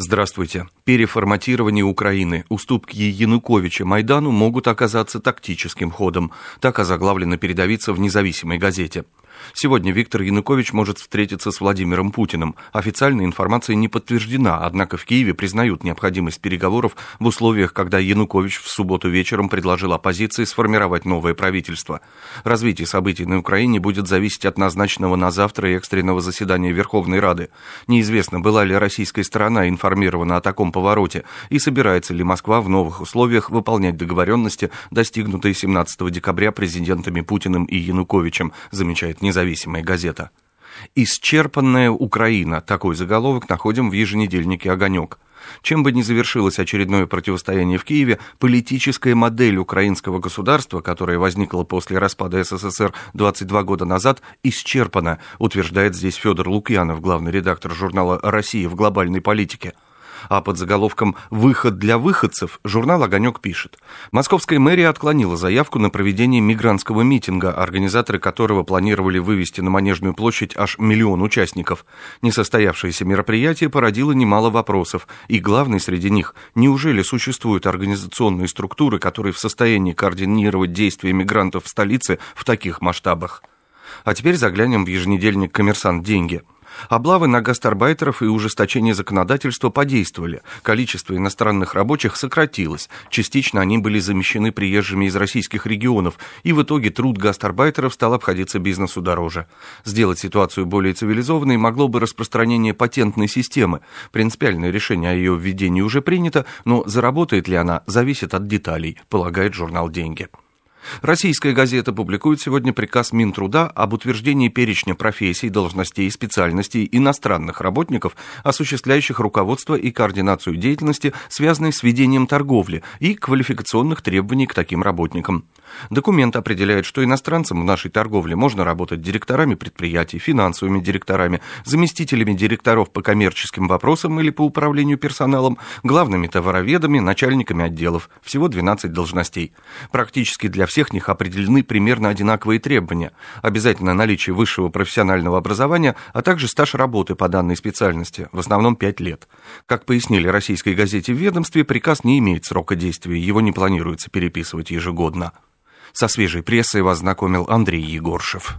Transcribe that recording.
Здравствуйте. Переформатирование Украины, уступки Януковича Майдану могут оказаться тактическим ходом. Так озаглавлено передовица в независимой газете. Сегодня Виктор Янукович может встретиться с Владимиром Путиным. Официальная информация не подтверждена, однако в Киеве признают необходимость переговоров в условиях, когда Янукович в субботу вечером предложил оппозиции сформировать новое правительство. Развитие событий на Украине будет зависеть от назначенного на завтра экстренного заседания Верховной Рады. Неизвестно, была ли российская сторона информирована о таком повороте и собирается ли Москва в новых условиях выполнять договоренности, достигнутые 17 декабря президентами Путиным и Януковичем, замечает независимая газета. «Исчерпанная Украина» – такой заголовок находим в еженедельнике «Огонек». Чем бы ни завершилось очередное противостояние в Киеве, политическая модель украинского государства, которая возникла после распада СССР 22 года назад, исчерпана, утверждает здесь Федор Лукьянов, главный редактор журнала «Россия в глобальной политике». А под заголовком «Выход для выходцев» журнал «Огонек» пишет. Московская мэрия отклонила заявку на проведение мигрантского митинга, организаторы которого планировали вывести на Манежную площадь аж миллион участников. Несостоявшееся мероприятие породило немало вопросов, и главный среди них – неужели существуют организационные структуры, которые в состоянии координировать действия мигрантов в столице в таких масштабах? А теперь заглянем в еженедельник «Коммерсант. Деньги». Облавы на гастарбайтеров и ужесточение законодательства подействовали. Количество иностранных рабочих сократилось. Частично они были замещены приезжими из российских регионов, и в итоге труд гастарбайтеров стал обходиться бизнесу дороже. Сделать ситуацию более цивилизованной могло бы распространение патентной системы. Принципиальное решение о ее введении уже принято, но заработает ли она, зависит от деталей, полагает журнал «Деньги». Российская газета публикует сегодня приказ Минтруда об утверждении перечня профессий, должностей и специальностей иностранных работников, осуществляющих руководство и координацию деятельности, связанной с ведением торговли и квалификационных требований к таким работникам. Документ определяет, что иностранцам в нашей торговле можно работать директорами предприятий, финансовыми директорами, заместителями директоров по коммерческим вопросам или по управлению персоналом, главными товароведами, начальниками отделов. Всего 12 должностей. Практически для всех них определены примерно одинаковые требования. Обязательно наличие высшего профессионального образования, а также стаж работы по данной специальности, в основном 5 лет. Как пояснили российской газете в ведомстве, приказ не имеет срока действия, его не планируется переписывать ежегодно. Со свежей прессой вас знакомил Андрей Егоршев.